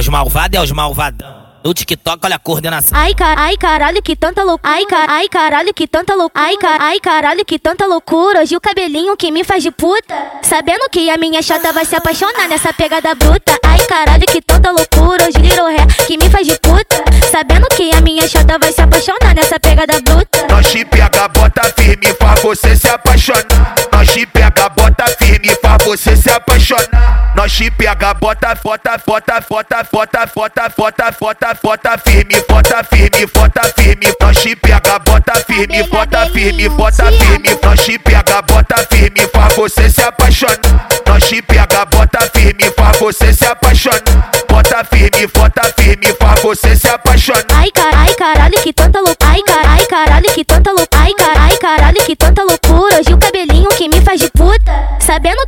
os malvados, é os malvadão. No TikTok, olha a coordenação. Ai, car ai caralho, que tanta loucura. Ai, car ai, caralho, que tanta loucura. Ai, car ai, caralho, que tanta loucura. Hoje o cabelinho que me faz de puta. Sabendo que a minha chata vai se apaixonar nessa pegada bruta. Ai, caralho, que tanta loucura. Hoje little ré que me faz de puta. Sabendo que a minha chata vai se apaixonar nessa pegada bruta. Nós te pega, bota firme pra você se apaixonar. Você se apaixonar. Nós te pega, bota, bota, bota, bota, bota, bota, bota, bota, bota firme, bota firme, bota firme. Nós te pega, bota firme, bota firme, bota firme. Nós te pega, bota firme pra você se apaixonar. Nós te pega, bota firme pra você se apaixonar. Bota firme, bota firme pra você se apaixonar. Ai, car ai, caralho, que tanta loucura. Ai, car ai, caralho, que tanta loucura. Ai, car ai, caralho, que tanta loucura.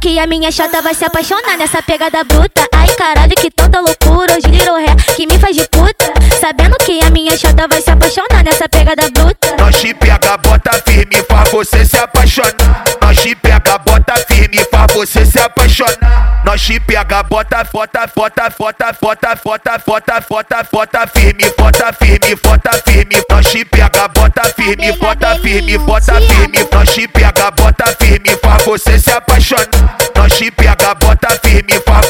Que a minha chata vai se apaixonar nessa pegada bruta. Ai, caralho, que tanta loucura. Hoje little ré que me faz de puta. Sabendo que a minha chata vai se apaixonar nessa pegada bruta. Nós te pega, bota firme pra você se apaixonar. Nós te pega, bota firme pra você se apaixonar. Nós te pega, bota, bota, bota, bota, bota, bota, bota, bota, bota firme, bota firme, bota firme. Nós te pega, bota firme, bota firme, bota firme. Nós te pega, bota firme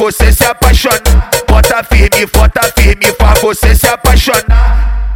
você se apaixonar. Bota firme, bota firme pra você se apaixonar.